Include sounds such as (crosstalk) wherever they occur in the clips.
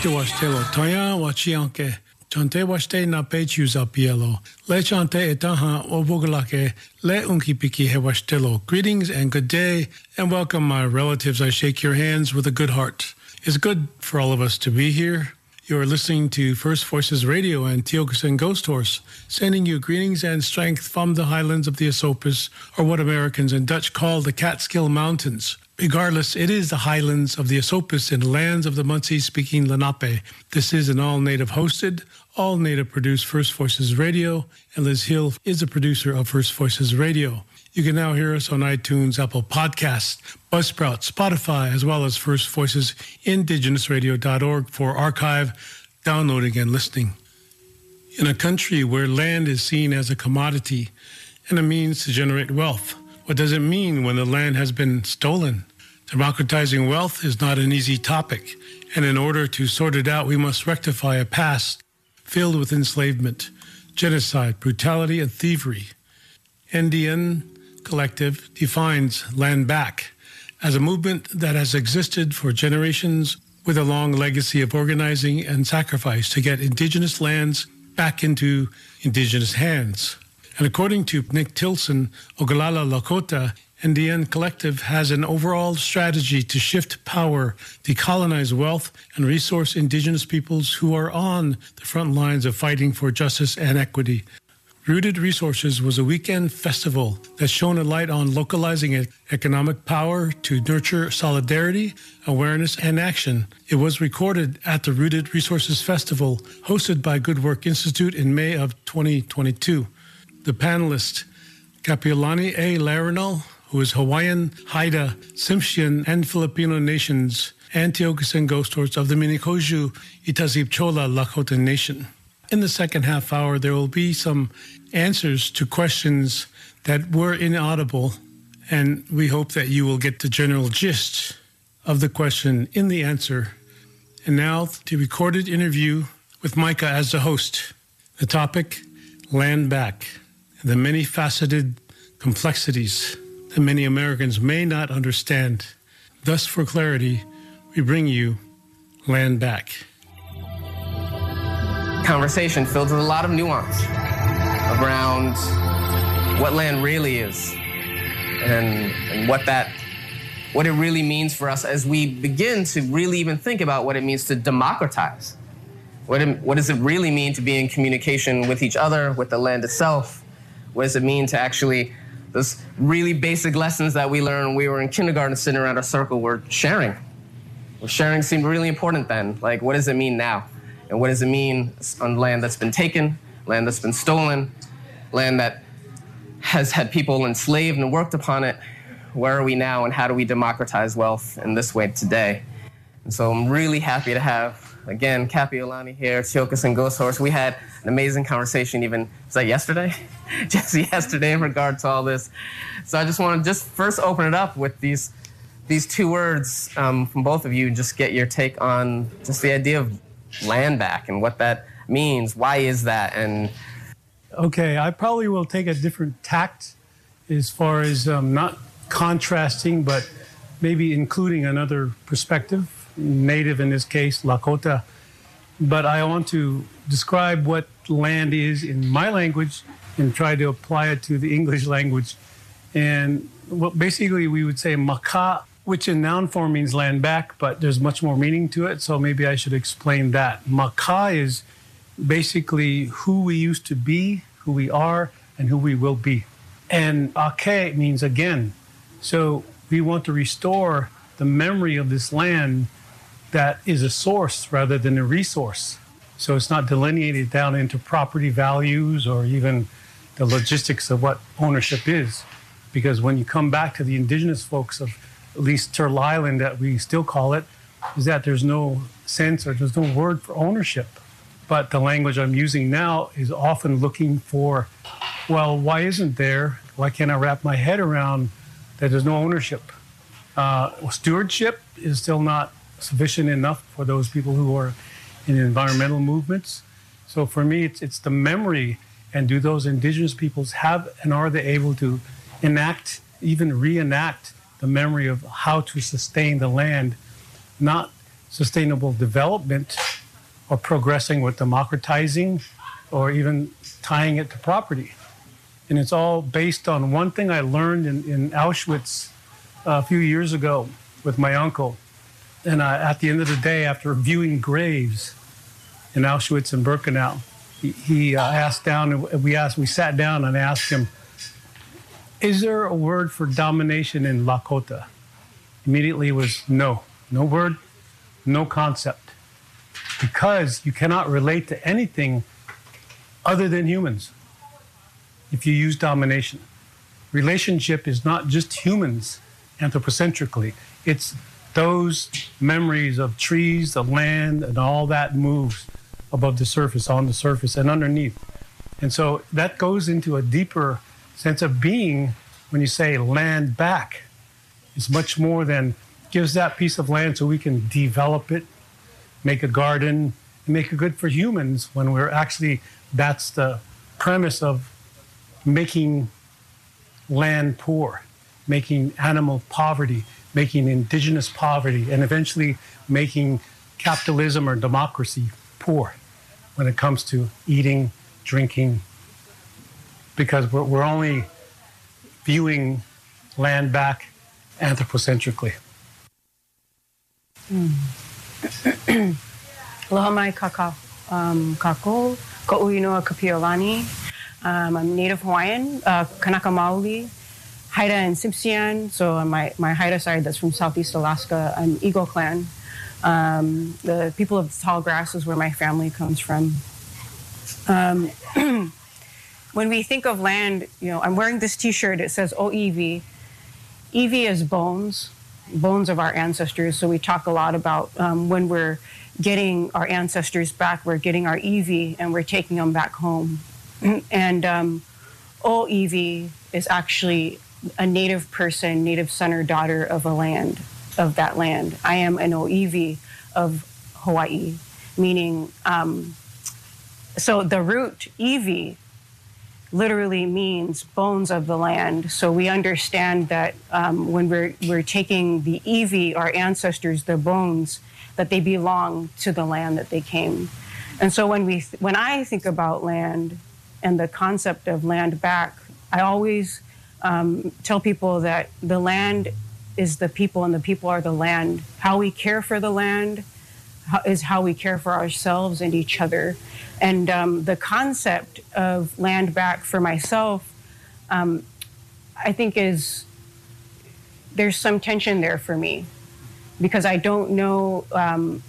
Te washtelo toya wachianke chante washte na pechus apielo le chante etaha obogalake le unki piki he washtelo greetings and good day and welcome my relatives. I shake your hands with a good heart. It's good for all of us to be here. You are listening to First Voices Radio and Tiokasin Ghost Horse, sending you greetings and strength from the highlands of the Esopus, or what Americans and Dutch call the Catskill Mountains. Regardless, it is the highlands of the Esopus and lands of the Munsee speaking Lenape. This is an all native hosted, all native produced First Voices Radio, and Liz Hill is a producer of First Voices Radio. You can now hear us on iTunes, Apple Podcasts, Buzzsprout, Spotify, as well as First Voices Indigenous Indigenousradio.org for archive, downloading, and listening. In a country where land is seen as a commodity and a means to generate wealth, what does it mean when the land has been stolen? Democratizing wealth is not an easy topic, and in order to sort it out, we must rectify a past filled with enslavement, genocide, brutality, and thievery. NDN Collective defines land back as a movement that has existed for generations with a long legacy of organizing and sacrifice to get indigenous lands back into indigenous hands. And according to Nick Tilsen, Oglala Lakota, NDN Collective has an overall strategy to shift power, decolonize wealth, and resource indigenous peoples who are on the front lines of fighting for justice and equity. Rooted Resources was a weekend festival that shone a light on localizing economic power to nurture solidarity, awareness, and action. It was recorded at the Rooted Resources Festival, hosted by Good Work Institute in May of 2022. The panelists, Kapiolani A. Larinal, who is Hawaiian, Haida, Tsimshian, and Filipino nations, and Tiokasin Ghost Horse of the Minikoju Itazipchola Lakota Nation. In the second half hour, there will be some answers to questions that were inaudible, and we hope that you will get the general gist of the question in the answer. And now, the recorded interview with Micah as the host. The topic Land Back, the many faceted complexities that many Americans may not understand. Thus, for clarity, we bring you Land Back conversation filled with a lot of nuance around what land really is and, and what that what it really means for us as we begin to really even think about what it means to democratize. What, it, what does it really mean to be in communication with each other, with the land itself? What does it mean to actually, those really basic lessons that we learned when we were in kindergarten sitting around a circle, we're sharing. Well, sharing seemed really important then. Like, what does it mean now? And what does it mean on land that's been taken, land that's been stolen, land that has had people enslaved and worked upon it? Where are we now, and how do we democratize wealth in this way today? And so I'm really happy to have, again, Kapiolani here, Tiokasin Ghost Horse. We had an amazing conversation even, was that yesterday? (laughs) just yesterday in regard to all this. So I just want to just first open it up with these these two words um, from both of you and just get your take on just the idea of land back and what that means. Why is that? And okay, I probably will take a different tact as far as um, not contrasting, but maybe including another perspective, native in this case, Lakota. But I want to describe what land is in my language and try to apply it to the English language. And basically, we would say maka, which in noun form means land back, but there's much more meaning to it. So maybe I should explain that. Maka is basically who we used to be, who we are, and who we will be. And ake means again. So we want to restore the memory of this land that is a source rather than a resource. So it's not delineated down into property values or even the logistics of what ownership is. Because when you come back to the indigenous folks of at least Turtle Island, that we still call it, is that there's no sense or there's no word for ownership. But the language I'm using now is often looking for, well, why isn't there? Why can't I wrap my head around that there's no ownership? Uh, stewardship is still not sufficient enough for those people who are in environmental movements. So for me, it's, it's the memory and do those indigenous peoples have and are they able to enact, even reenact the memory of how to sustain the land, not sustainable development or progressing with democratizing or even tying it to property. And it's all based on one thing I learned in, in Auschwitz uh, a few years ago with my uncle. And at the end of the day, after viewing graves in Auschwitz and Birkenau, he, he uh, asked down, we asked, we sat down and asked him, "Is there a word for domination in Lakota?" Immediately was no, no word, no concept because you cannot relate to anything other than humans if you use domination. Relationship is not just humans anthropocentrically, it's those memories of trees, the land, and all that moves above the surface, on the surface, and underneath. And so that goes into a deeper sense of being when you say land back. It's much more than gives that piece of land so we can develop it, make a garden, and make it good for humans when we're actually, that's the premise of making land poor, making animal poverty, making indigenous poverty, and eventually making capitalism or democracy poor when it comes to eating, drinking, because we're, we're only viewing land back anthropocentrically. Mm. (clears throat) Aloha mai kakao. Um, kako, ko'uinoa kapiolani. Um, I'm Native Hawaiian, uh, Kanaka Maoli, Haida and Tsimshian. So on my, my Haida side, that's from Southeast Alaska, I'm Eagle Clan. Um, the people of the tall grass is where my family comes from. Um, (clears throat) when we think of land, you know, I'm wearing this T-shirt. It says Oiwi. iwi is bones, bones of our ancestors. So we talk a lot about um, when we're getting our ancestors back, we're getting our iwi and we're taking them back home. (clears throat) and um, Oiwi is actually a native person, native son or daughter of a land, of that land. I am an Oiwi of Hawaii, meaning, um, so the root iwi literally means bones of the land. So we understand that um, when we're, we're taking the iwi, our ancestors, their bones, that they belong to the land that they came. And so when, we, when I think about land and the concept of land back, I always um, tell people that the land is the people and the people are the land. How we care for the land is how we care for ourselves and each other. And um, the concept of land back for myself, um, I think is there's some tension there for me because I don't know um,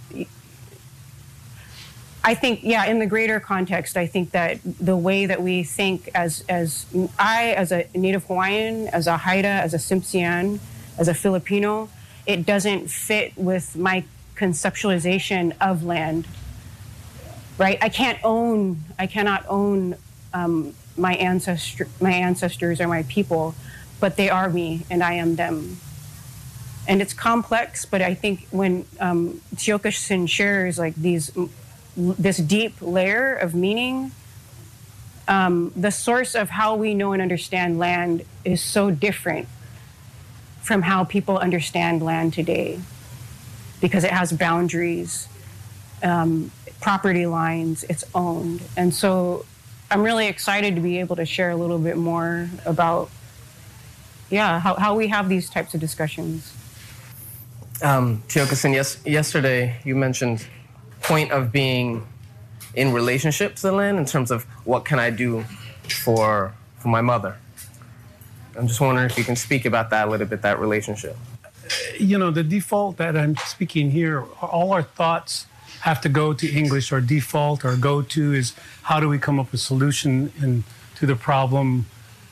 I think, yeah, in the greater context, I think that the way that we think as, as I, as a Native Hawaiian, as a Haida, as a Tsimshian, as a Filipino, it doesn't fit with my conceptualization of land, right? I can't own, I cannot own um, my, ancestor, my ancestors or my people, but they are me and I am them. and it's complex. But I think when um, shares like these, this deep layer of meaning, um, the source of how we know and understand land is so different from how people understand land today, because it has boundaries, um, property lines, it's owned, and so I'm really excited to be able to share a little bit more about, yeah, how, how we have these types of discussions. Um, Tiokasin, yes, yesterday you mentioned point of being in relationship to the land in terms of what can I do for for my mother. I'm just wondering if you can speak about that a little bit, that relationship. Uh, you know, the default that I'm speaking here, all our thoughts have to go to English. Our default, our go-to is how do we come up with a solution in, to the problem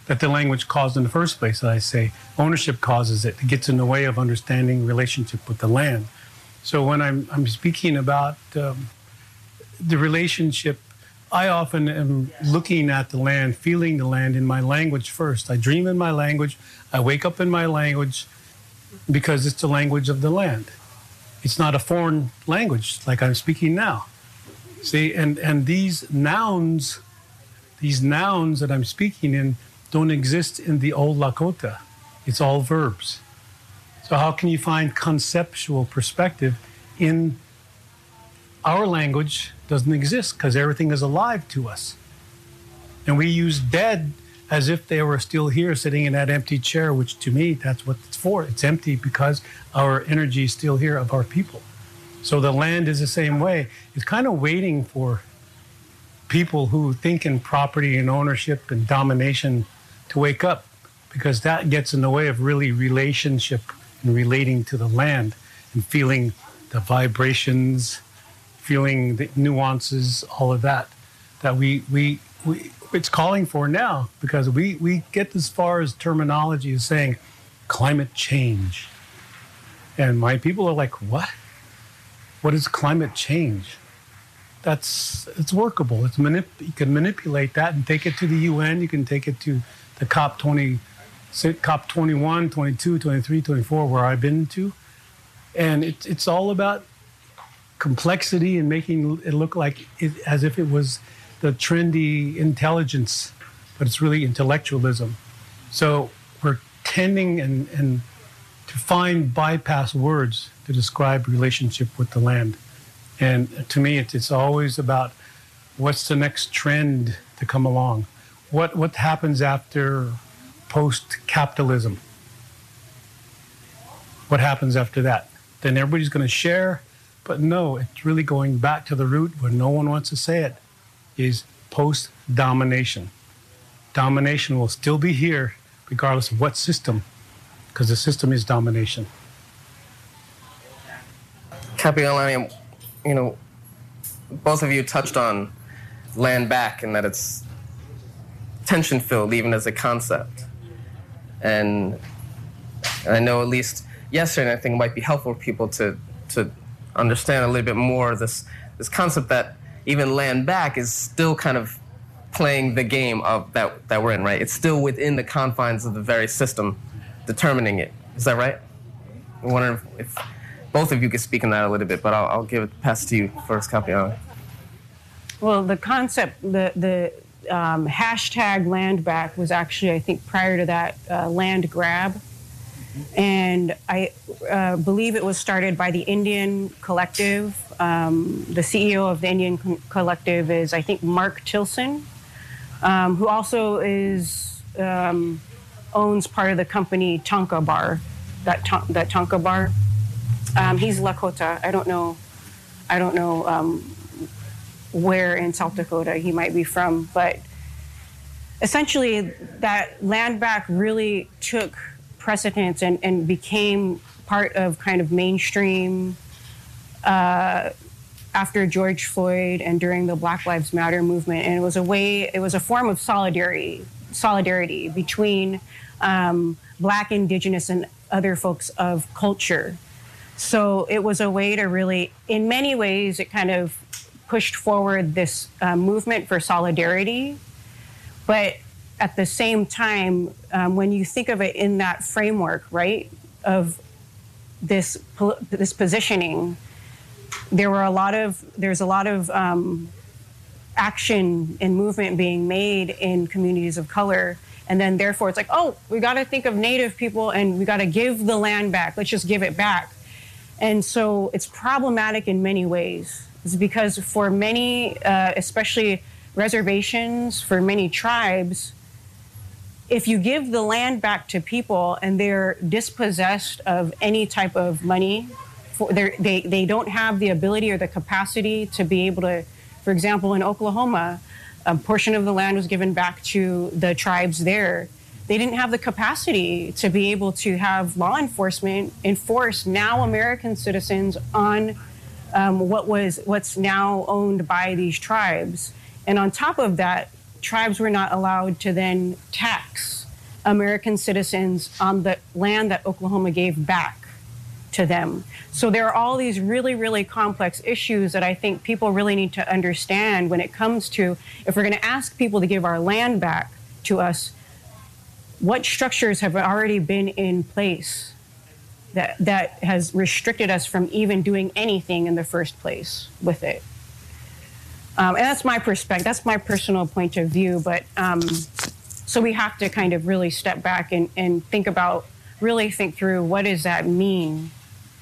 that the language caused in the first place. I say ownership causes it. It gets in the way of understanding relationship with the land. So when I'm, I'm speaking about um, the relationship, I often am looking at the land, feeling the land in my language first. I dream in my language. I wake up in my language because it's the language of the land. It's not a foreign language like I'm speaking now. See, and, and these nouns, these nouns that I'm speaking in, don't exist in the old Lakota. It's all verbs. So, how can you find conceptual perspective in our language? Doesn't exist because everything is alive to us. And we use dead as if they were still here sitting in that empty chair, which to me, that's what it's for. It's empty because our energy is still here of our people. So the land is the same way. It's kind of waiting for people who think in property and ownership and domination to wake up because that gets in the way of really relationship and relating to the land and feeling the vibrations, feeling the nuances, all of that that we we, we it's calling for now because we we get as far as terminology as saying climate change. And my people are like, "What? What is climate change?" That's it's workable. It's manip- you can manipulate that and take it to the UN, you can take it to the COP 20, COP 21, 22, 23, 24, where I've been to. And it, it's all about complexity and making it look like it, as if it was the trendy intelligence, but it's really intellectualism. So we're tending and, and to find bypass words to describe relationship with the land. And to me, it's, it's always about what's the next trend to come along what what happens after post capitalism? What happens after that? Then everybody's going to share, but no, it's really going back to the root where no one wants to say it is post domination. Domination will still be here regardless of what system, because the system is domination. Kapiolani, you know, both of you touched on land back and that it's tension filled even as a concept. And I know at least yesterday, I think it might be helpful for people to to understand a little bit more this this concept that even land back is still kind of playing the game of that that we're in, right? It's still within the confines of the very system determining it. Is that right? I wonder if, both of you could speak on that a little bit, but I'll, I'll give it pass to you first, Kapiolani. Well, the concept, the the um, hashtag land back was actually, I think, prior to that, uh, land grab. And I uh, believe it was started by the NDN Collective. Um, the CEO of the NDN Collective is, I think, Mark Tilsen, um, who also is um, owns part of the company Tanka Bar, that that Tanka Bar. Um, he's Lakota. I don't know. I don't know um, where in South Dakota he might be from, but essentially that land back really took precedence and, and became part of kind of mainstream uh, after George Floyd and during the Black Lives Matter movement. And it was a way, it was a form of solidarity, solidarity between um, Black, Indigenous, and other folks of culture. So it was a way to really, in many ways, it kind of pushed forward this uh, movement for solidarity. But at the same time, um, when you think of it in that framework, right, of this this positioning, there were a lot of there's a lot of um, action and movement being made in communities of color. And then, therefore, it's like, oh, we got to think of Native people and we got to give the land back. Let's just give it back. And so it's problematic in many ways. It's because for many, uh, especially reservations, for many tribes, if you give the land back to people and they're dispossessed of any type of money, for, they, they don't have the ability or the capacity to be able to, for example, in Oklahoma, a portion of the land was given back to the tribes there. They didn't have the capacity to be able to have law enforcement enforce now American citizens on um, what was what's now owned by these tribes. And on top of that, tribes were not allowed to then tax American citizens on the land that Oklahoma gave back to them. So there are all these really, really complex issues that I think people really need to understand when it comes to if we're going to ask people to give our land back to us, what structures have already been in place that, that has restricted us from even doing anything in the first place with it? Um, and that's my perspective, that's my personal point of view. But um, so we have to kind of really step back and, and think about, really think through what does that mean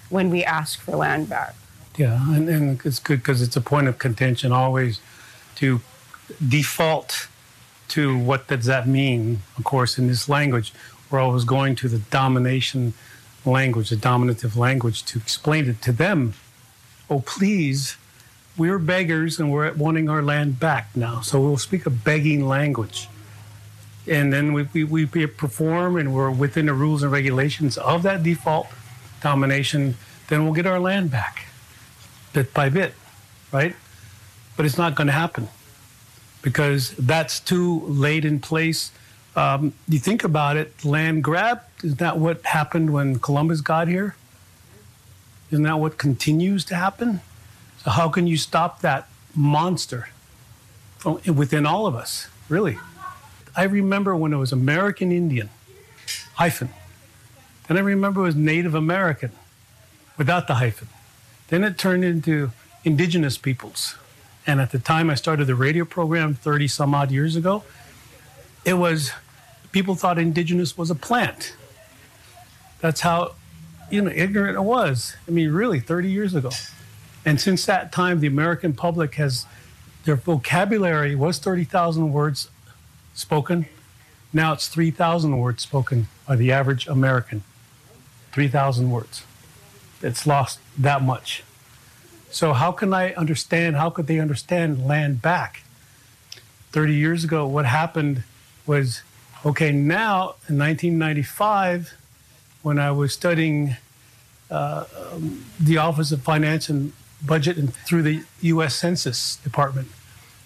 when we ask for land back. Yeah, and, and it's good because it's a point of contention always to default to what does that mean. Of course, in this language, we're always going to the domination language, a dominative language, to explain it to them. Oh, please, we're beggars and we're wanting our land back now. So we'll speak a begging language. And then we, we, we perform and we're within the rules and regulations of that default domination, then we'll get our land back bit by bit, right? But it's not going to happen because that's too late in place. Um, you think about it, land grab, is that what happened when Columbus got here? Isn't that what continues to happen? So, how can you stop that monster from within all of us, really? I remember when it was American Indian, hyphen, then I remember it was Native American without the hyphen. Then it turned into indigenous peoples. And at the time I started the radio program 30 some odd years ago, it was people thought indigenous was a plant. That's how you know ignorant it was. I mean, really 30 years ago. And since that time, the American public has their vocabulary was 30,000 words spoken. Now it's 3,000 words spoken by the average American. 3,000 words. It's lost that much. So, how can I understand? How could they understand land back? 30 years ago, what happened was okay, now in 1995, when I was studying uh, um, the Office of Finance and Budget and through the US Census Department,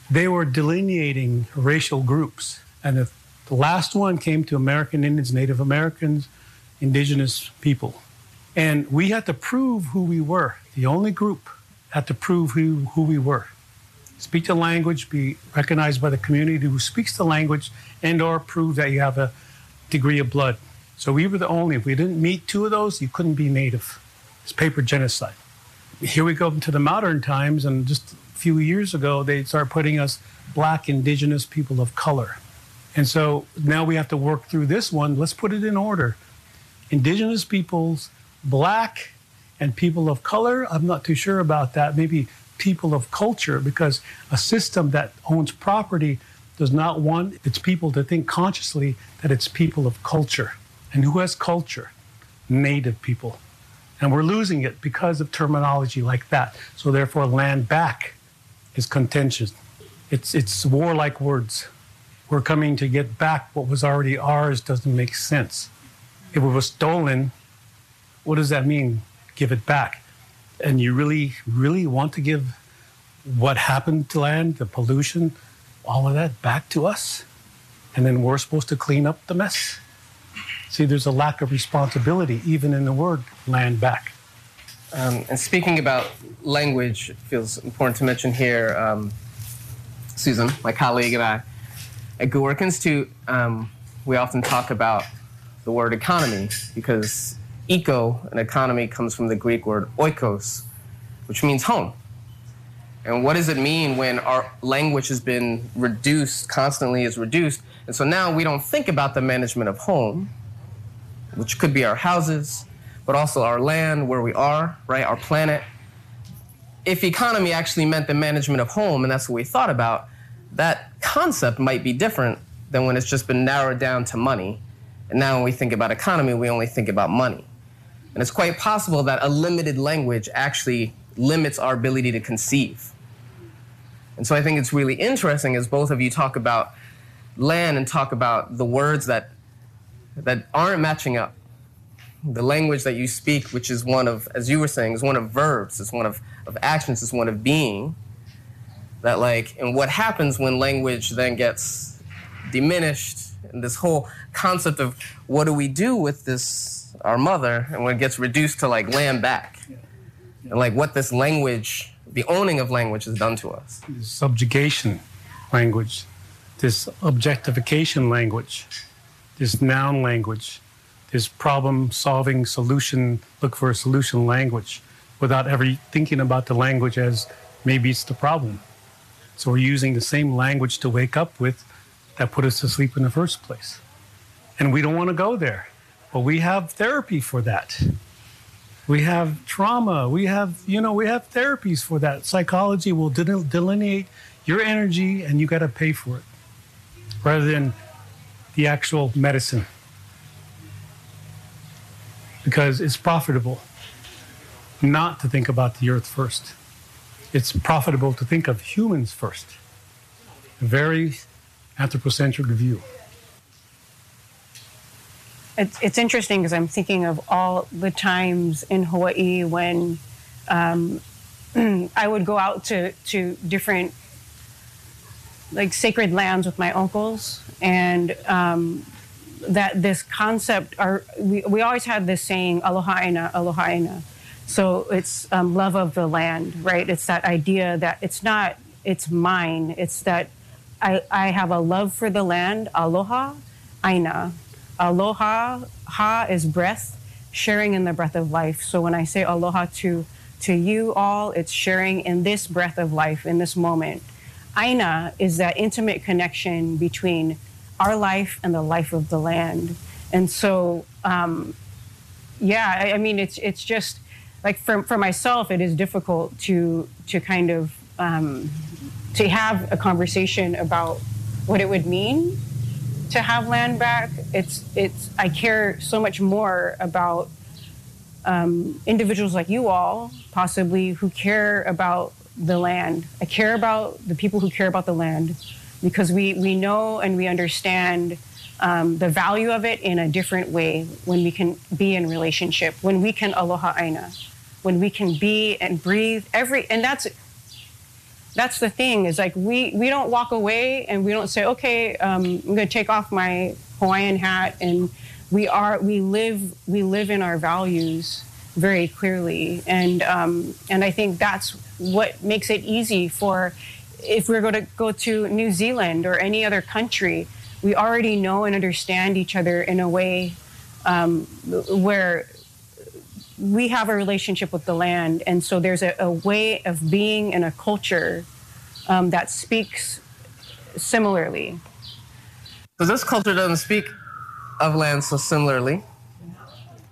they were delineating racial groups. And the, the last one came to American Indians, Native Americans, indigenous people. And we had to prove who we were. The only group had to prove who, who we were. Speak the language, be recognized by the community who speaks the language, and or prove that you have a degree of blood. So we were the only. If we didn't meet two of those, you couldn't be native. It's paper genocide. Here we go into the modern times, and just a few years ago, they start putting us black indigenous people of color. And so now we have to work through this one. Let's put it in order indigenous peoples, black, and people of color. I'm not too sure about that. Maybe people of culture, because a system that owns property does not want its people to think consciously that it's people of culture. And who has culture? Native people. And we're losing it because of terminology like that. So therefore, land back is contentious. It's, it's warlike words. We're coming to get back what was already ours doesn't make sense if it was stolen, what does that mean? Give it back. And you really, really want to give what happened to land, the pollution, all of that back to us? And then we're supposed to clean up the mess? See, there's a lack of responsibility even in the word land back. Um, and speaking about language, it feels important to mention here um, Susan, my colleague, and I at Good Institute, um, we often talk about the word economy because eco, an economy, comes from the Greek word oikos, which means home. And what does it mean when our language has been reduced, constantly is reduced? And so now we don't think about the management of home, which could be our houses, but also our land, where we are, right? Our planet. If economy actually meant the management of home, and that's what we thought about, that concept might be different than when it's just been narrowed down to money. And now when we think about economy, we only think about money. And it's quite possible that a limited language actually limits our ability to conceive. And so I think it's really interesting as both of you talk about land and talk about the words that that aren't matching up. The language that you speak, which is one of, as you were saying, is one of verbs, it's one of, of actions, it's one of being. That like, and what happens when language then gets diminished, and this whole concept of what do we do with this, our mother, and when it gets reduced to like land back, and like what this language, the owning of language has done to us. subjugation language, this objectification language, this noun language, this problem solving solution, look for a solution language without ever thinking about the language as maybe it's the problem. So we're using the same language to wake up with that put us to sleep in the first place. And we don't want to go there. But we have therapy for that. We have trauma. We have, you know, we have therapies for that. Psychology will del- delineate your energy and you got to pay for it rather than the actual medicine because it's profitable not to think about the earth first. It's profitable to think of humans first. A very anthropocentric view. It's, it's interesting because I'm thinking of all the times in Hawaii when um, (clears throat) I would go out to, to different like sacred lands with my uncles. And um, that this concept are we, we always had this saying aloha aina aloha aina so it's um, love of the land right? It's that idea that it's not it's mine. It's that I, I have a love for the land aloha aina. Aloha ha is breath sharing in the breath of life. So when i say aloha to to you all it's sharing in this breath of life in this moment aina is that intimate connection between our life and the life of the land and so um, yeah I, I mean it's it's just like for, for myself it is difficult to to kind of um, to have a conversation about what it would mean to have land back. It's it's I care so much more about um, individuals like you all, possibly who care about the land. I care about the people who care about the land because we we know and we understand um, the value of it in a different way when we can be in relationship, when we can aloha aina, when we can be and breathe every and that's that's the thing is like we we don't walk away and we don't say okay um, i'm going to take off my hawaiian hat and we are we live we live in our values very clearly and um, and i think that's what makes it easy for if we're going to go to new zealand or any other country we already know and understand each other in a way um, where we have a relationship with the land, and so there's a, a way of being in a culture um, that speaks similarly. So this culture doesn't speak of land so similarly,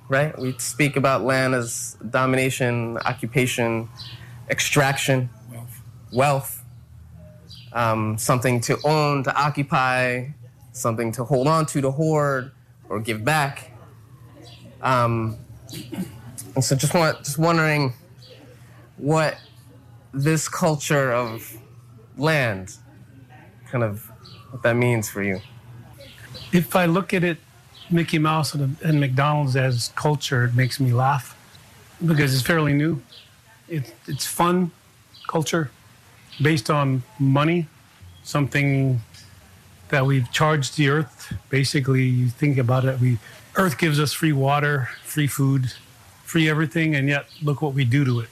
right? We speak about land as domination, occupation, extraction, Wealth. um, something to own, to occupy, something to hold on to, to hoard, or give back. Um, and so just want just wondering what this culture of land kind of what that means for you. If I look at it, Mickey Mouse and, and McDonald's as culture, it makes me laugh because it's fairly new. It, it's fun culture based on money, something that we've charged the earth. Basically, you think about it, we earth gives us free water, free food, free everything, and yet look what we do to it.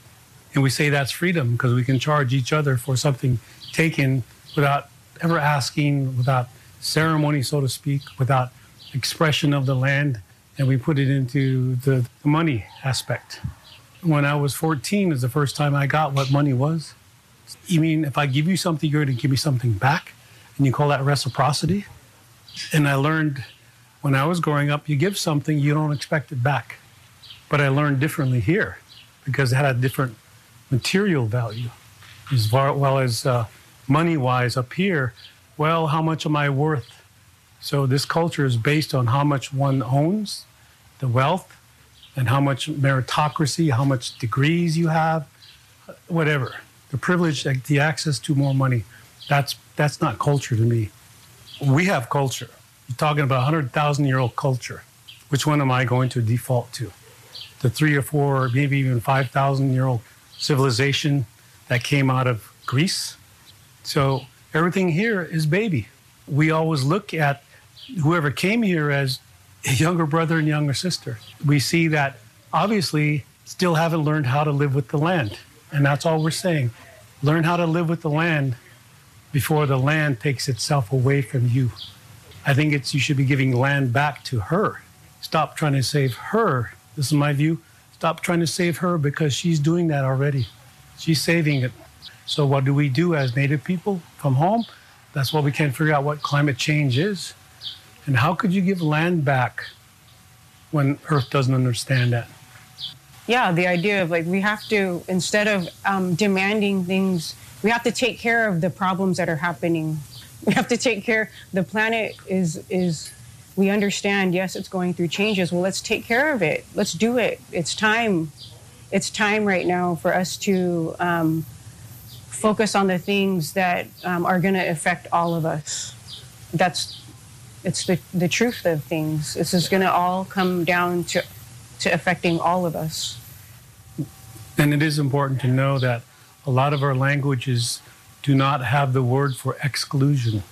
And we say that's freedom because we can charge each other for something taken without ever asking, without ceremony, so to speak, without expression of the land and we put it into the money aspect. When I was 14 is the first time I got what money was. You mean if I give you something, you're going to give me something back? And you call that reciprocity? And I learned when I was growing up, you give something, you don't expect it back. But I learned differently here because it had a different material value as well as uh, money wise up here. Well, how much am I worth? So this culture is based on how much one owns, the wealth, and how much meritocracy, how much degrees you have, whatever. The privilege, the access to more money. That's that's not culture to me. We have culture. You're talking about hundred thousand year old culture. Which one am I going to default to? The three or four, or maybe even five thousand year old civilization that came out of Greece. So everything here is baby. We always look at whoever came here as younger brother and younger sister. We see that obviously still haven't learned how to live with the land. And that's all we're saying. Learn how to live with the land before the land takes itself away from you. I think it's you should be giving land back to her. Stop trying to save her. This is my view. Stop trying to save her because she's doing that already. She's saving it. So what do we do as native people from home? That's why we can't figure out what climate change is. And how could you give land back when Earth doesn't understand that? Yeah, the idea of like we have to, instead of um, demanding things, we have to take care of the problems that are happening. (laughs) We have to take care. The planet is is. We understand. Yes, it's going through changes. Well, let's take care of it. Let's do it. It's time. It's time right now for us to um, focus on the things that um, are going to affect all of us. That's it's the, the truth of things. This is going to all come down to, to affecting all of us. And it is important to know that a lot of our languages do not have the word for exclusion.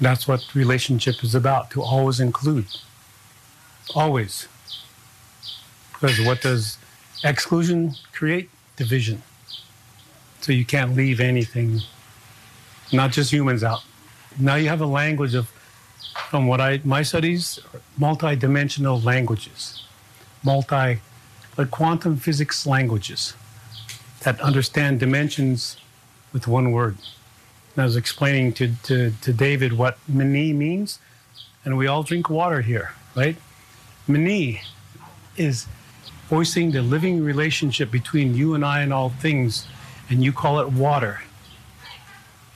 That's what relationship is about, to always include. Always. Because what does exclusion create? Division. So you can't leave anything, not just humans out now you have a language of, from what I my studies, multi-dimensional languages, multi, like quantum physics languages that understand dimensions with one word. And I was explaining to, to, to David what mni means, and we all drink water here, right? Mni is voicing the living relationship between you and I and all things, and you call it water.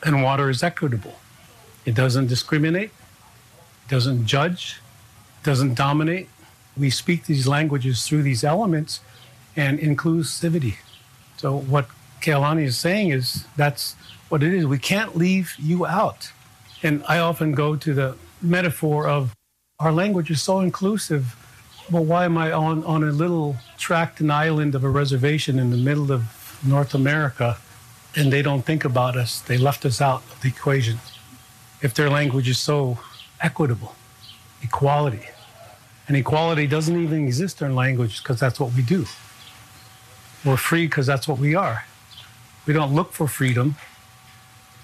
And water is equitable. It doesn't discriminate, doesn't judge, doesn't dominate. We speak these languages through these elements and inclusivity. So what Kealani is saying is that's what it is. We can't leave you out. And I often go to the metaphor of our language is so inclusive. Well, why am I on, on a little tract and island of a reservation in the middle of North America and they don't think about us? They left us out of the equation if their language is so equitable, equality. And equality doesn't even exist in language because that's what we do. We're free because that's what we are. We don't look for freedom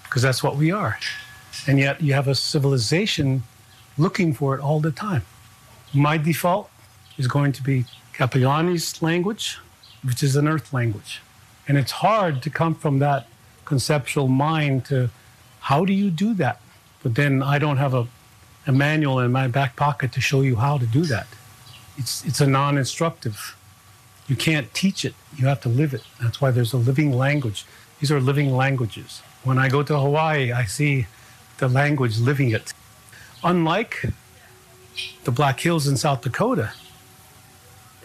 because that's what we are. And yet you have a civilization looking for it all the time. My default is going to be Kapi'olani's language, which is an earth language. And it's hard to come from that conceptual mind to how do you do that? But then I don't have a, a manual in my back pocket to show you how to do that. It's, it's a non instructive. You can't teach it, you have to live it. That's why there's a living language. These are living languages. When I go to Hawaii, I see the language living it. Unlike the Black Hills in South Dakota,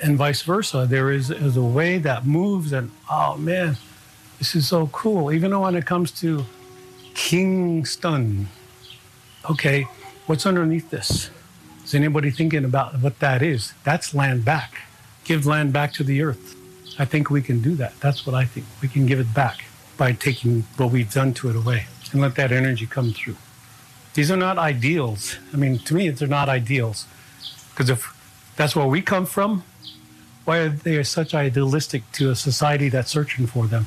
and vice versa, there is, is a way that moves, and oh man, this is so cool. Even when it comes to Kingston, okay, what's underneath this? Is anybody thinking about what that is? That's land back. Give land back to the earth. I think we can do that. That's what I think. We can give it back by taking what we've done to it away and let that energy come through. These are not ideals. I mean, to me, they're not ideals. Because if that's where we come from, why are they such idealistic to a society that's searching for them?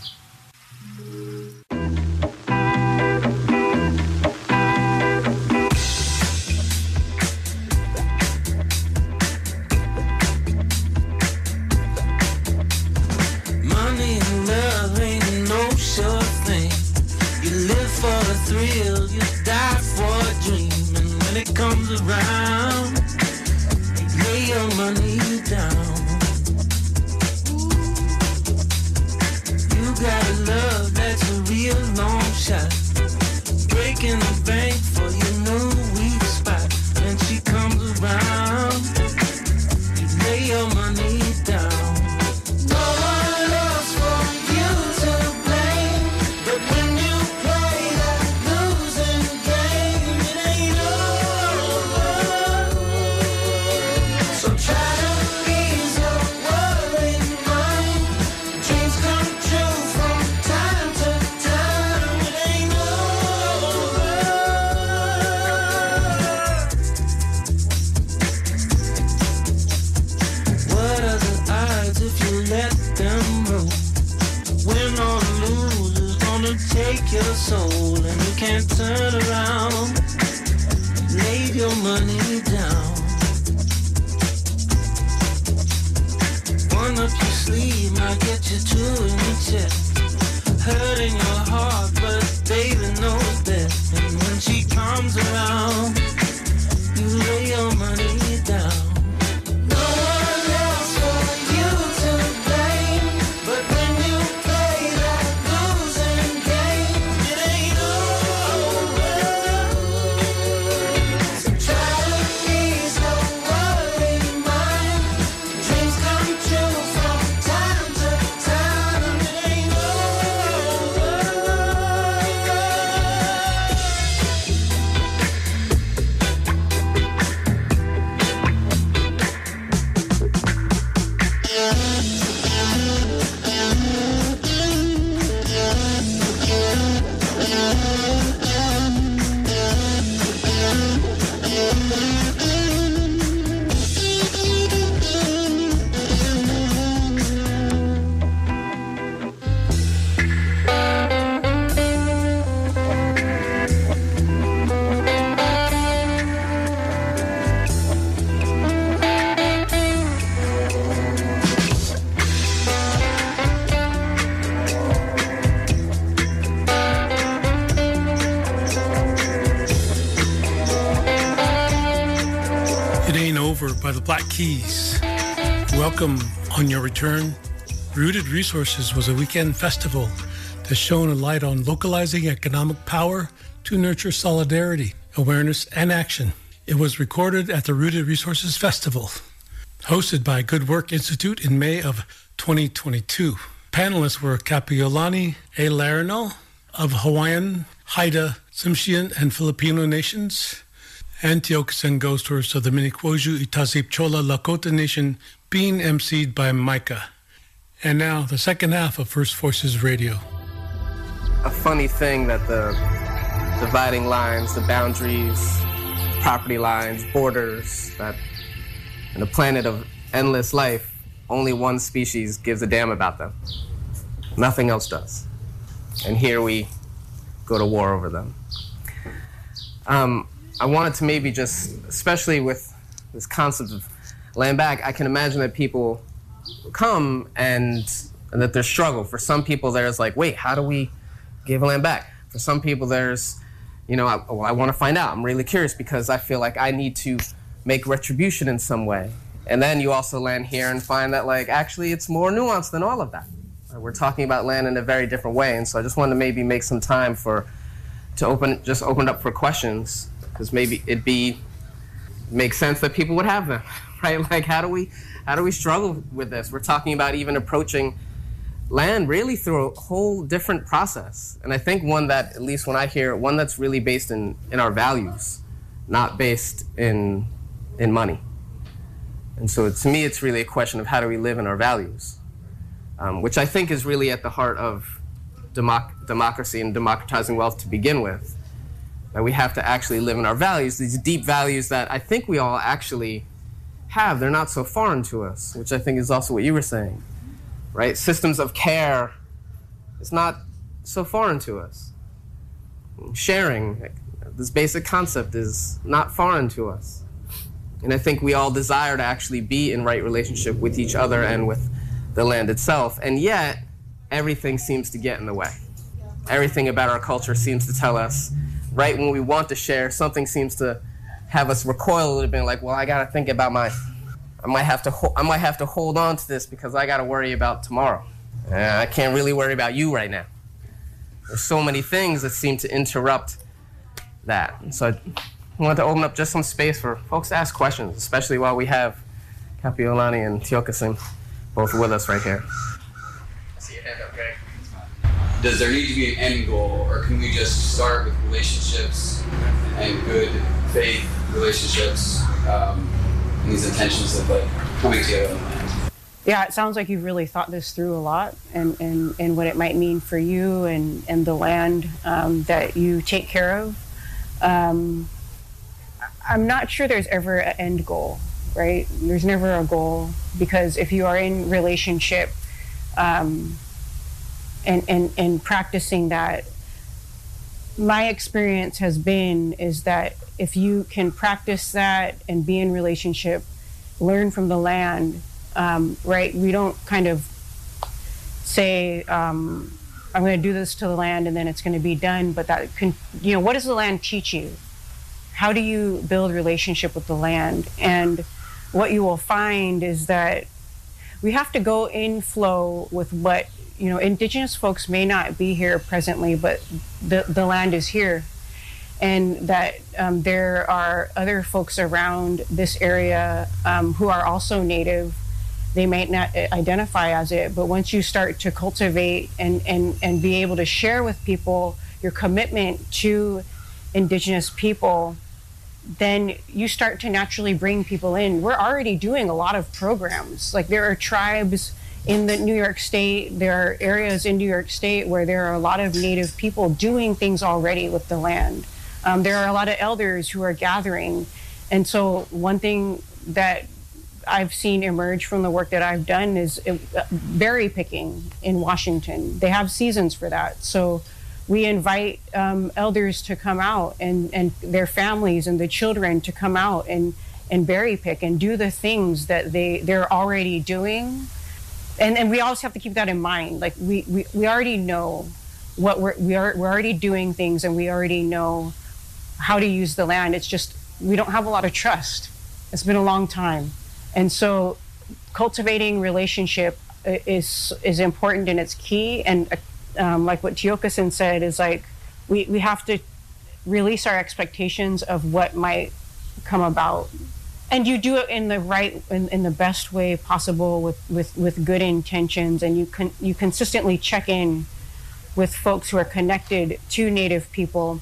Keys. Welcome on your return. Rooted Resources was a weekend festival that shone a light on localizing economic power to nurture solidarity, awareness, and action. It was recorded at the Rooted Resources Festival, hosted by Good Work Institute in May of 2022. Panelists were Kapiolani A. Laronal of Hawaiian, Haida, Tsimshian, and Filipino nations, and Tiokasin Ghosthorse of the Minikwoju Itasip Chola Lakota Nation being emceed by Micah. And now the second half of First Voices Radio. a funny thing that the dividing lines, the boundaries, property lines, borders, that in a planet of endless life, only one species gives a damn about them. Nothing else does. And here we go to war over them. Um, I wanted to maybe just, especially with this concept of land back, I can imagine that people come and, and that there's struggle. For some people, there's like, wait, how do we give land back? For some people, there's, you know, I, well, I want to find out. I'm really curious because I feel like I need to make retribution in some way. And then you also land here and find that, like, actually, it's more nuanced than all of that. We're talking about land in a very different way, and so I just wanted to maybe make some time for to open just open up for questions because maybe it'd be make sense that people would have them, (laughs) right? Like, how do we how do we struggle with this? We're talking about even approaching land really through a whole different process, and I think one that at least when I hear one that's really based in in our values, not based in in money. And so to me, it's really a question of how do we live in our values, um, which I think is really at the heart of democ- democracy and democratizing wealth to begin with. That we have to actually live in our values, these deep values that I think we all actually have. They're not so foreign to us, which I think is also what you were saying, right? Systems of care is not so foreign to us. Sharing, this basic concept, is not foreign to us. And I think we all desire to actually be in right relationship with each other and with the land itself. And yet, everything seems to get in the way. everything about our culture seems to tell us right when we want to share, something seems to have us recoil a little bit. Like, well, I got to think about my. I might have to. Ho- I might have to hold on to this because I got to worry about tomorrow. Uh, I can't really worry about you right now. There's so many things that seem to interrupt that. So I wanted to open up just some space for folks to ask questions, especially while we have Kapiolani and Tiokasin both with us right here. I see your hand up, Greg. Does there need to be an end goal, or can we just start with relationships and good faith relationships um, and these intentions of like coming together on the land? Yeah, it sounds like you've really thought this through a lot and, and, and what it might mean for you and, and the land um, that you take care of. Um, I'm not sure there's ever an end goal, right? There's never a goal because if you are in relationship um, and, and, and practicing that, my experience has been is that if you can practice that and be in relationship, learn from the land, um, right? We don't kind of say, um, I'm going to do this to the land and then it's going to be done. But that can, you know, what does the land teach you? How do you build relationship with the land? And what you will find is that we have to go in flow with what, you know, indigenous folks may not be here presently, but the, the land is here. And that um, there are other folks around this area um, who are also native. They might not uh, identify as it but once you start to cultivate and, and, and be able to share with people your commitment to indigenous people then you start to naturally bring people in. We're already doing a lot of programs. Like there are tribes in the new york state there are areas in new york state where there are a lot of native people doing things already with the land um, there are a lot of elders who are gathering and so one thing that I've seen emerge from the work that I've done is uh, berry picking in Washington. They have seasons for that. So we invite um, elders to come out and, and their families and the children to come out and, and berry pick and do the things that they, they're already doing. And, and we also have to keep that in mind. Like we, we, we already know what we're, we are, we're already doing things and we already know how to use the land. It's just, we don't have a lot of trust. It's been a long time. And so cultivating relationship is is important and it's key. And um, like what Tiokasin said is like we, we have to release our expectations of what might come about. And you do it in the right, in, in the best way possible with, with, with good intentions. And you can you consistently check in with folks who are connected to Native people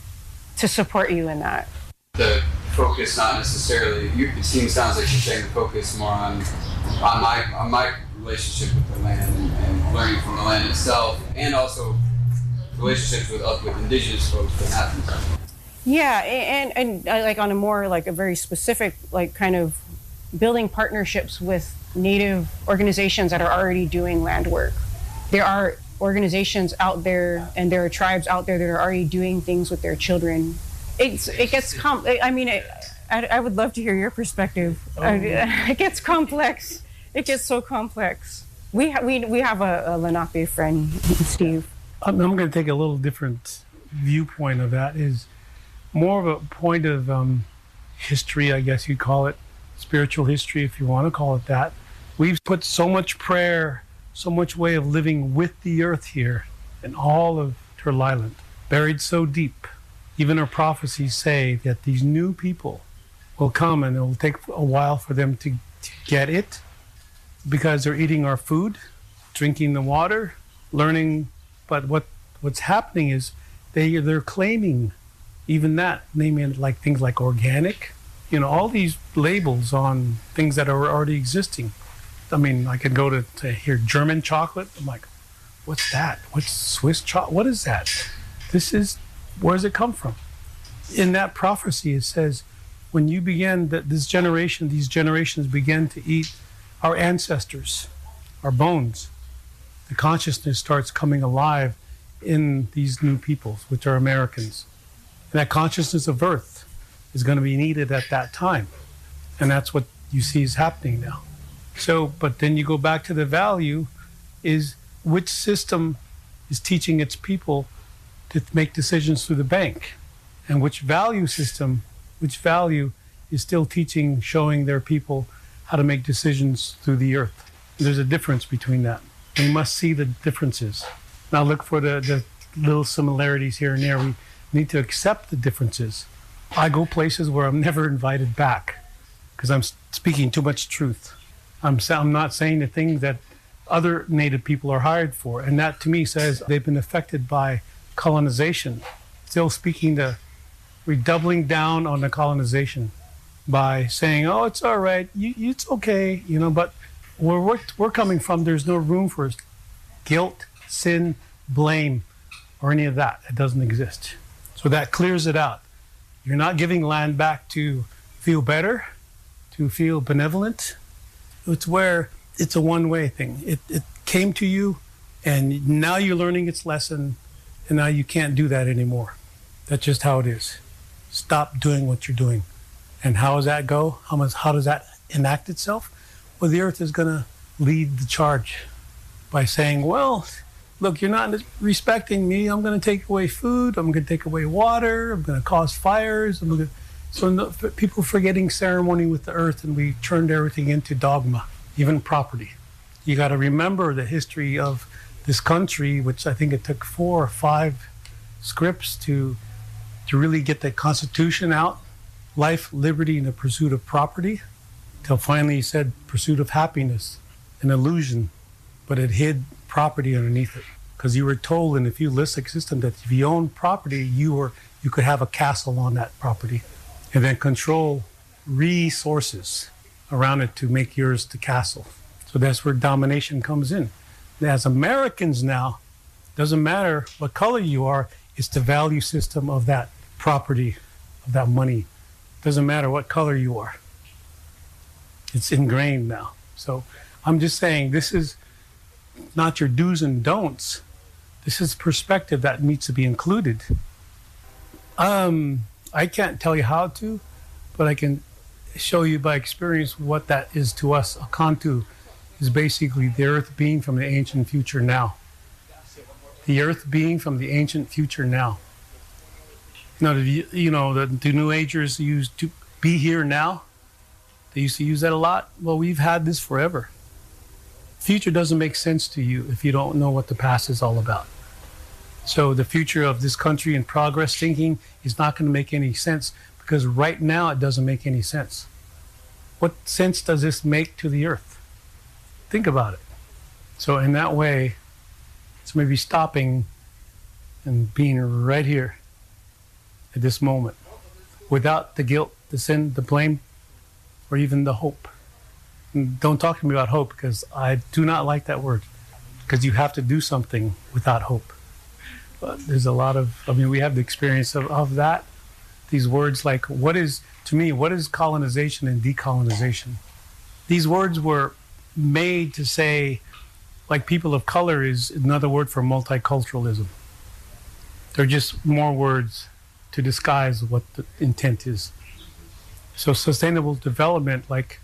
to support you in that. The focus not necessarily. You, it seems sounds like you're saying the focus more on on my on my relationship with the land and, and learning from the land itself, and also relationships with with indigenous folks that happen. Yeah, and, and and like on a more like a very specific like kind of building partnerships with native organizations that are already doing land work. There are organizations out there and there are tribes out there that are already doing things with their children it's it gets com. I mean, it, I, I would love to hear your perspective. Oh. (laughs) it gets complex. It gets so complex. We ha- we we have a, a Lenape friend, (laughs) Steve. I'm, I'm going to take a little different viewpoint of that. Is more of a point of um, history, I guess you'd call it, spiritual history, if you want to call it that. We've put so much prayer, so much way of living with the earth here, and all of Turtle buried so deep. Even our prophecies say that these new people will come and it will take a while for them to, to get it because they're eating our food, drinking the water, learning. But what what's happening is they they're claiming even that, naming like things like organic, you know, all these labels on things that are already existing. I mean, I could go to, to here German chocolate. I'm like, what's that? What's Swiss chocolate? What is that? This is where does it come from? In that prophecy, it says, when you begin that this generation, these generations begin to eat our ancestors, our bones, the consciousness starts coming alive in these new peoples, which are Americans. And that consciousness of earth is going to be needed at that time. And that's what you see is happening now. So, but then you go back to the value is which system is teaching its people to make decisions through the bank, and which value system, which value is still teaching, showing their people how to make decisions through the earth. There's a difference between that. We must see the differences. Now look for the, the little similarities here and there. We need to accept the differences. I go places where I'm never invited back because I'm speaking too much truth. I'm, I'm not saying the things that other native people are hired for. And that to me says they've been affected by colonization. Still speaking the redoubling down on the colonization by saying, oh, it's all right, you- it's okay, you know, but where we're, we're coming from, there's no room for guilt, sin, blame, or any of that. It doesn't exist. So that clears it out. You're not giving land back to feel better, to feel benevolent. It's where it's a one way thing. It, it came to you, and now you're learning its lesson, and now you can't do that anymore. That's just how it is. Stop doing what you're doing. And how does that go? How, much, how does that enact itself? Well, the earth is going to lead the charge by saying, well, look, you're not respecting me. I'm going to take away food. I'm going to take away water. I'm going to cause fires. I'm going to... So no, people forgetting ceremony with the earth, and we turned everything into dogma, even property. You got to remember the history of this country, which I think it took four or five scripts to to really get the Constitution out, life, liberty, and the pursuit of property, till finally he said pursuit of happiness, an illusion, but it hid property underneath it. Because you were told in the feudalistic system that if you owned property, you were you could have a castle on that property, and then control resources around it to make yours the castle. So that's where domination comes in. As Americans now, doesn't matter what color you are, it's the value system of that property, of that money. Doesn't matter what color you are. It's ingrained now. So I'm just saying this is not your do's and don'ts. This is perspective that needs to be included. Um, I can't tell you how to, but I can show you by experience what that is to us. Akantu is basically the earth being from the ancient future now. The earth being from the ancient future now. Now, the, you know, the, the New Agers used to be here now. They used to use that a lot. Well, we've had this forever. Future doesn't make sense to you if you don't know what the past is all about. So the future of this country and progress thinking is not going to make any sense because right now it doesn't make any sense. What sense does this make to the earth? Think about it. So in that way, it's maybe stopping and being right here at this moment without the guilt, the sin, the blame, or even the hope. Don't talk to me about hope because I do not like that word because you have to do something without hope. But there's a lot of, I mean, we have the experience of, of that. These words like, what is, to me, what is colonization and decolonization? These words were made to say, like people of color is another word for multiculturalism. They're just more words to disguise what the intent is. So sustainable development, like,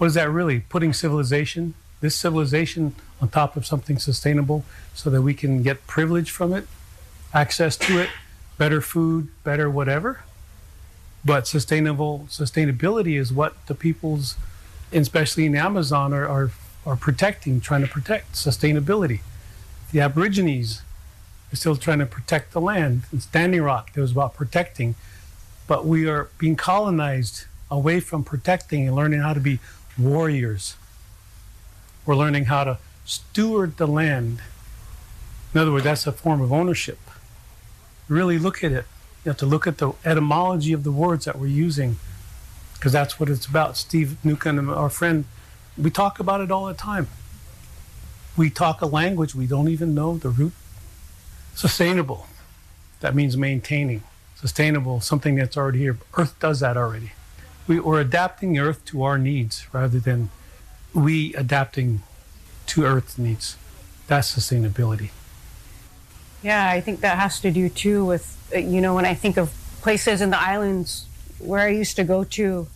what is that really? Putting civilization, this civilization, on top of something sustainable, so that we can get privilege from it, access to it, better food, better whatever. But sustainable sustainability is what the peoples, especially in Amazon, are, are are protecting, trying to protect sustainability. The Aborigines are still trying to protect the land. In Standing Rock, it was about protecting, but we are being colonized away from protecting and learning how to be warriors. We're learning how to steward the land. In other words, that's a form of ownership. Really look at it. You have to look at the etymology of the words that we're using, because that's what it's about. Steve Newcomb, our friend, we talk about it all the time. We talk a language we don't even know the root. Sustainable. That means maintaining. Sustainable, something that's already here. Earth does that already. We, we're adapting Earth to our needs rather than we adapting to Earth's needs. That's sustainability. Yeah, I think that has to do too with, uh, you know, when I think of places in the islands where I used to go to,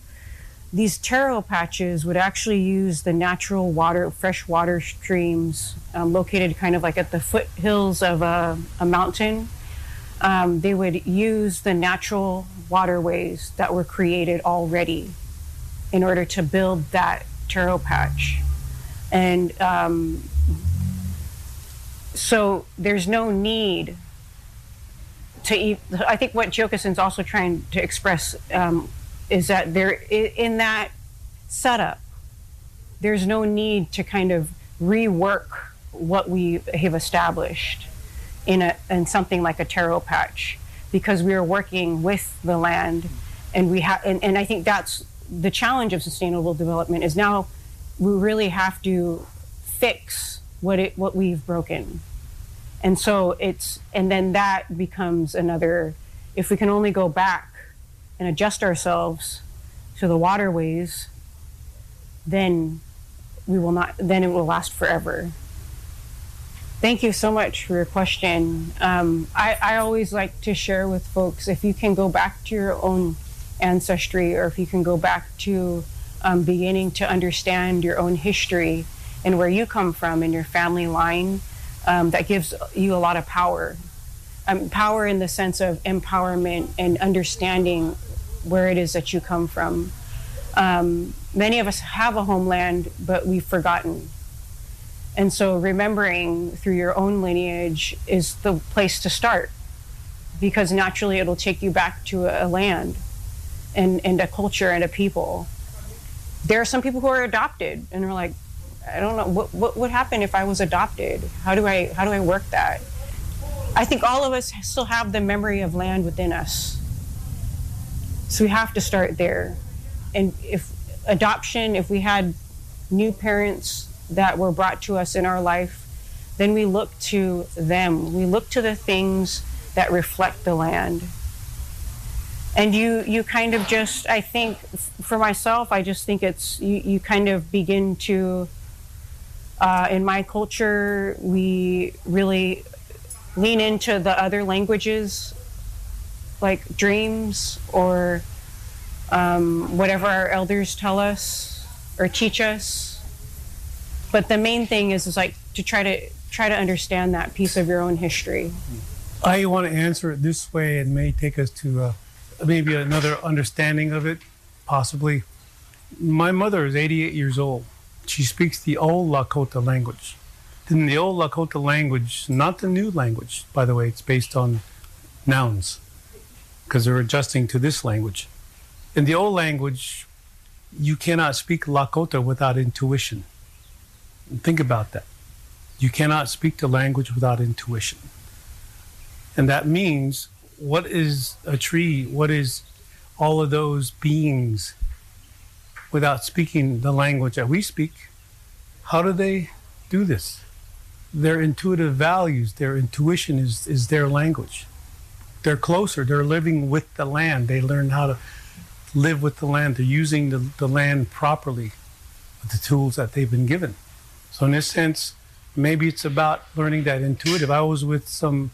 these taro patches would actually use the natural water, fresh water streams um, located kind of like at the foothills of a, a mountain. Um, they would use the natural waterways that were created already in order to build that taro patch. And um, so there's no need to eat. I think what Tiokasin's also trying to express um, is that there, in that setup, there's no need to kind of rework what we have established in a in something like a taro patch because we are working with the land and we have and, and I think that's the challenge of sustainable development is now we really have to fix what it what we've broken. And so it's and then that becomes another if we can only go back and adjust ourselves to the waterways then we will not then it will last forever thank you so much for your question. Um, I, I always like to share with folks if you can go back to your own ancestry or if you can go back to um, beginning to understand your own history and where you come from and your family line um, that gives you a lot of power. Um, power in the sense of empowerment and understanding where it is that you come from. Um, many of us have a homeland but we've forgotten and so remembering through your own lineage is the place to start because naturally it'll take you back to a, land and, and a culture and a people. There are some people who are adopted and are like, I don't know what, what would happen if I was adopted. How do I how do I work that? I think all of us still have the memory of land within us. So we have to start there. And if adoption, if we had new parents that were brought to us in our life, then we look to them. We look to the things that reflect the land. And you, you kind of just, I think, for myself, I just think it's, you, you kind of begin to, uh, in my culture, we really lean into the other languages, like dreams or um, whatever our elders tell us or teach us but the main thing is is like to try to try to understand that piece of your own history I want to answer it this way. It may take us to uh, maybe another understanding of it, possibly. My mother is 88 years old. She speaks the old Lakota language. In the old Lakota language, not the new language, by the way, it's based on nouns because they're adjusting to this language. In the old language, you cannot speak Lakota without intuition. Think about that. You cannot speak the language without intuition. And that means what is a tree? What is all of those beings without speaking the language that we speak? How do they do this? Their intuitive values, their intuition is, is their language. They're closer, they're living with the land. They learn how to live with the land. They're using the, the land properly with the tools that they've been given. So, in this sense, maybe it's about learning that intuitive. I was with some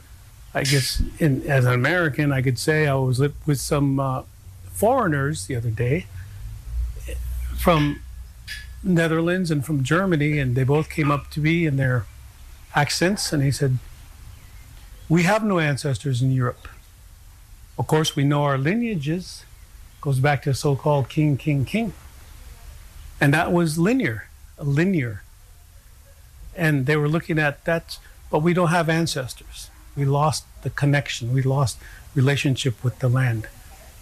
I guess in, as an American, I could say I was with, with some uh, foreigners the other day from Netherlands and from Germany, and they both came up to me in their accents, and he said, "We have no ancestors in Europe. Of course, we know our lineages. Goes back to so-called king, king, king, and that was linear, linear. And they were looking at that, but we don't have ancestors." we lost the connection. We lost relationship with the land.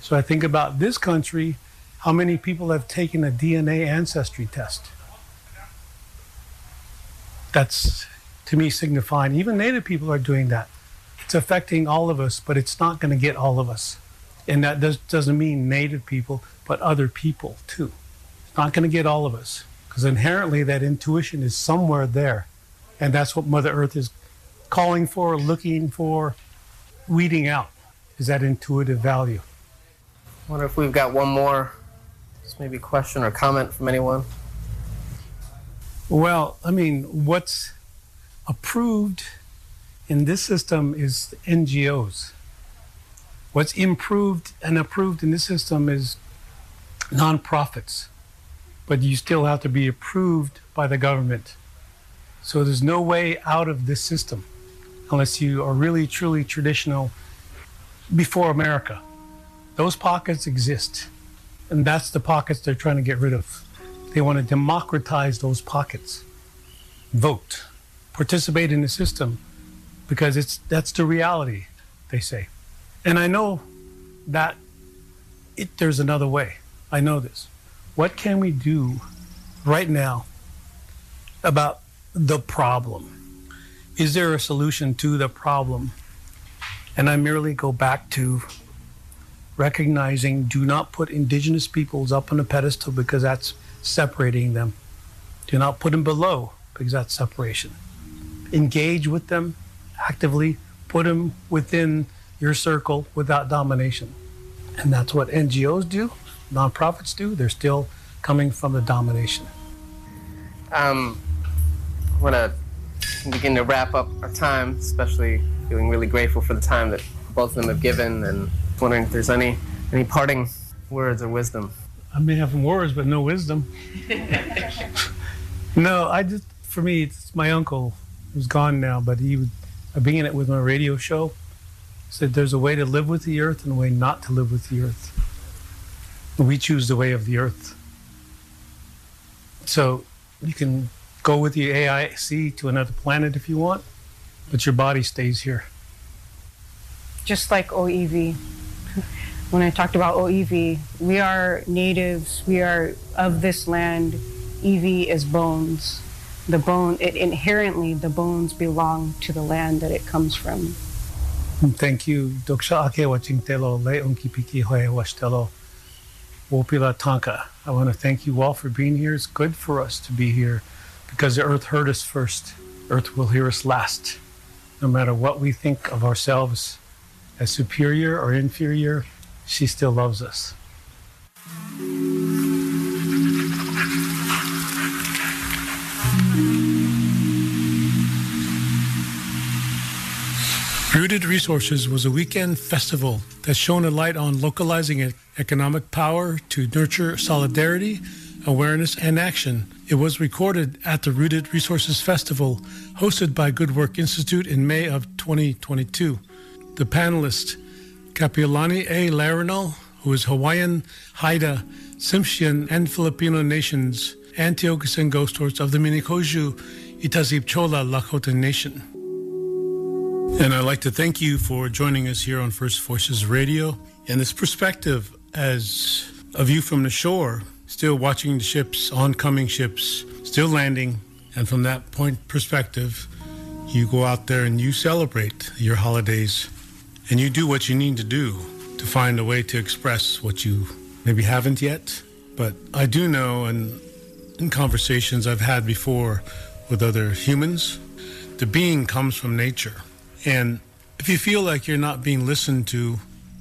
So i think about this country how many people have taken a dna ancestry test? That's to me signifying even native people are doing that. It's affecting all of us but it's not going to get all of us. And that does, doesn't mean native people but other people too. It's not going to get all of us because inherently that intuition is somewhere there and that's what mother earth is calling for, looking for, weeding out is that intuitive value. wonder if we've got one more, just maybe question or comment from anyone. Well, I mean, what's approved in this system is NGOs. What's improved and approved in this system is nonprofits, but you still have to be approved by the government. So there's no way out of this system unless you are really truly traditional before America. Those pockets exist, and that's the pockets they're trying to get rid of. They want to democratize those pockets. Vote, participate in the system, because it's that's the reality, they say. And I know that it, there's another way. I know this. What can we do right now about the problem? Is there a solution to the problem? And I merely go back to recognizing do not put indigenous peoples up on a pedestal because that's separating them. Do not put them below because that's separation. Engage with them actively, put them within your circle without domination. And that's what NGOs do, nonprofits do. They're still coming from the domination. Um, I want to begin to wrap up our time, especially feeling really grateful for the time that both of them have given, and wondering if there's any any parting words or wisdom. I may have some words, but no wisdom. (laughs) no, I just, for me, it's my uncle who's gone now, but he would, I began it with my radio show. Said there's a way to live with the earth and a way not to live with the earth. We choose the way of the earth. So you can go with the AIC to another planet if you want, but your body stays here. just like Oiwi. When I talked about Oiwi, we are natives, we are of this land. iwi is bones. The bone, it inherently, the bones belong to the land that it comes from. Thank you. Doksha ake watching telo le unki piki hoe washtelo wopila tanka. I want to thank you all for being here. It's good for us to be here because the earth heard us first. Earth will hear us last. No matter what we think of ourselves as superior or inferior, she still loves us. Rooted Resources was a weekend festival that shone a light on localizing economic power to nurture solidarity, awareness, and action. It was recorded at the Rooted Resources Festival, hosted by Good Work Institute in May of 2022. The panelists, Kapiolani A. Laronal, who is Hawaiian, Haida, Tsimshian, and Filipino nations, and Tiokasin Ghosthorse of the Minikoju Itazip Chola Lakota Nation. And I'd like to thank you for joining us here on First Voices Radio. And this perspective as a view from the shore, still watching the ships, oncoming ships, still landing. And from that point perspective, you go out there and you celebrate your holidays and you do what you need to do to find a way to express what you maybe haven't yet. But I do know, and in conversations I've had before with other humans, the being comes from nature. And if you feel like you're not being listened to,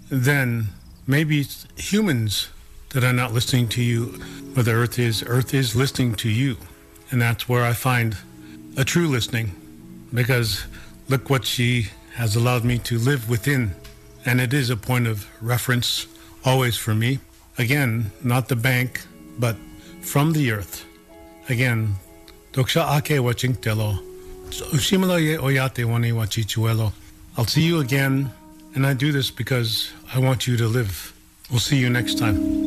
then maybe it's humans that are not listening to you, the earth is. Earth is listening to you. And that's where I find a true listening because look what she has allowed me to live within. And it is a point of reference always for me. Again, not the bank, but from the earth. Again, Doksha ake watching oyate. I'll see you again, and I do this because I want you to live. We'll see you next time.